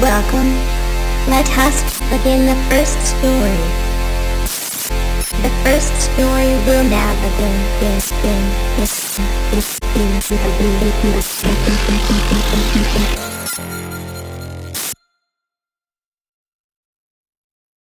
welcome. Let us begin the first story. The first story will now begin.